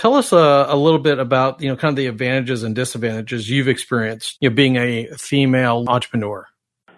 Tell us uh, a little bit about, you know, kind of the advantages and disadvantages you've experienced, you know, being a female entrepreneur.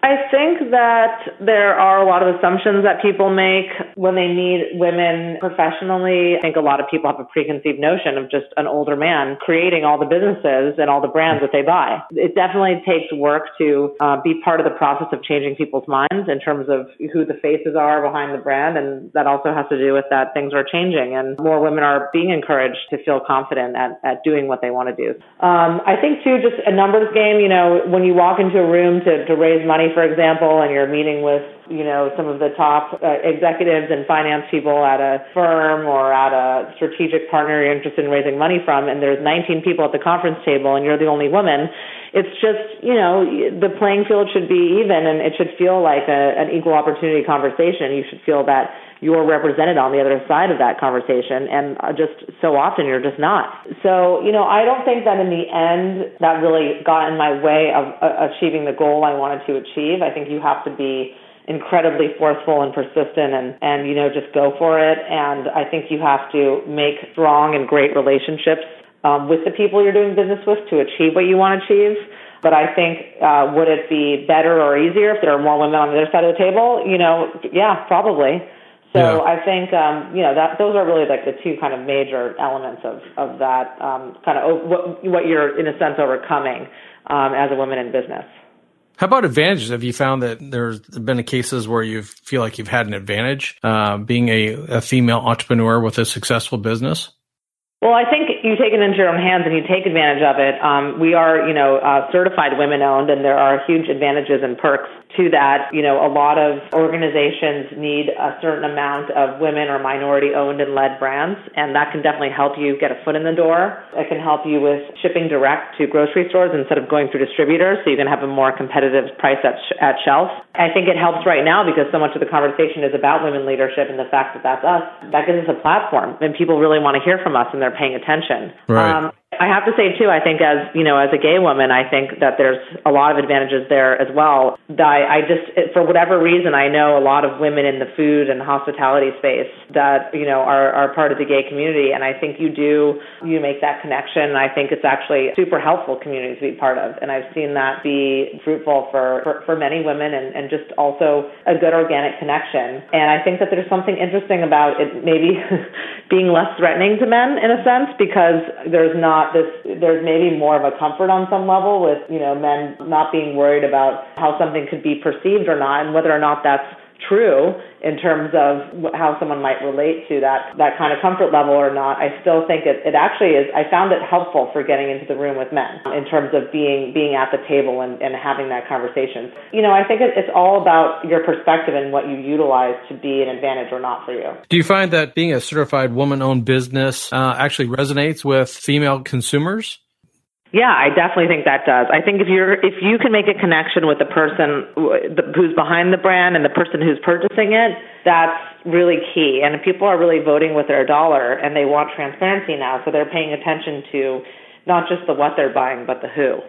I think that there are a lot of assumptions that people make when they meet women professionally. I think a lot of people have a preconceived notion of just an older man creating all the businesses and all the brands that they buy. It definitely takes work to uh, be part of the process of changing people's minds in terms of who the faces are behind the brand. And that also has to do with that things are changing and more women are being encouraged to feel confident at, at doing what they want to do. Um, I think too, just a numbers game, you know, when you walk into a room to, to raise money for example, and you're meeting with, you know, some of the top uh, executives and finance people at a firm or at a strategic partner you're interested in raising money from, and there's 19 people at the conference table and you're the only woman, it's just, you know, the playing field should be even and it should feel like a, an equal opportunity conversation. You should feel that you're represented on the other side of that conversation and uh, just so often you're just not so you know i don't think that in the end that really got in my way of uh, achieving the goal i wanted to achieve i think you have to be incredibly forceful and persistent and and you know just go for it and i think you have to make strong and great relationships um, with the people you're doing business with to achieve what you want to achieve but I think, uh, would it be better or easier if there are more women on the other side of the table? You know, yeah, probably. So yeah. I think um, you know that those are really like the two kind of major elements of of that um, kind of what what you're in a sense overcoming um, as a woman in business. How about advantages? Have you found that there's been cases where you feel like you've had an advantage uh, being a, a female entrepreneur with a successful business? Well, I think you take it into your own hands and you take advantage of it. Um, we are, you know, uh, certified women owned, and there are huge advantages and perks to that. You know, a lot of organizations need a certain amount of women or minority owned and led brands, and that can definitely help you get a foot in the door. It can help you with shipping direct to grocery stores instead of going through distributors, so you can have a more competitive price at, sh- at shelf. I think it helps right now because so much of the conversation is about women leadership and the fact that that's us. That gives us a platform, and people really want to hear from us, and they're paying attention. Right. Um, I have to say too, I think as you know, as a gay woman, I think that there's a lot of advantages there as well. I, I just, for whatever reason, I know a lot of women in the food and hospitality space that you know are, are part of the gay community, and I think you do you make that connection. And I think it's actually a super helpful community to be part of, and I've seen that be fruitful for for, for many women, and, and just also a good organic connection. And I think that there's something interesting about it, maybe being less threatening to men in a sense, because there's not not this there's maybe more of a comfort on some level with you know men not being worried about how something could be perceived or not and whether or not that's true in terms of how someone might relate to that that kind of comfort level or not. I still think it, it actually is. I found it helpful for getting into the room with men in terms of being being at the table and, and having that conversation. You know, I think it, it's all about your perspective and what you utilize to be an advantage or not for you. Do you find that being a certified woman-owned business uh, actually resonates with female consumers? Yeah, I definitely think that does. I think if you're if you can make a connection with the person who's behind the brand and the person who's purchasing it, that's really key. And people are really voting with their dollar and they want transparency now, so they're paying attention to not just the what they're buying, but the who.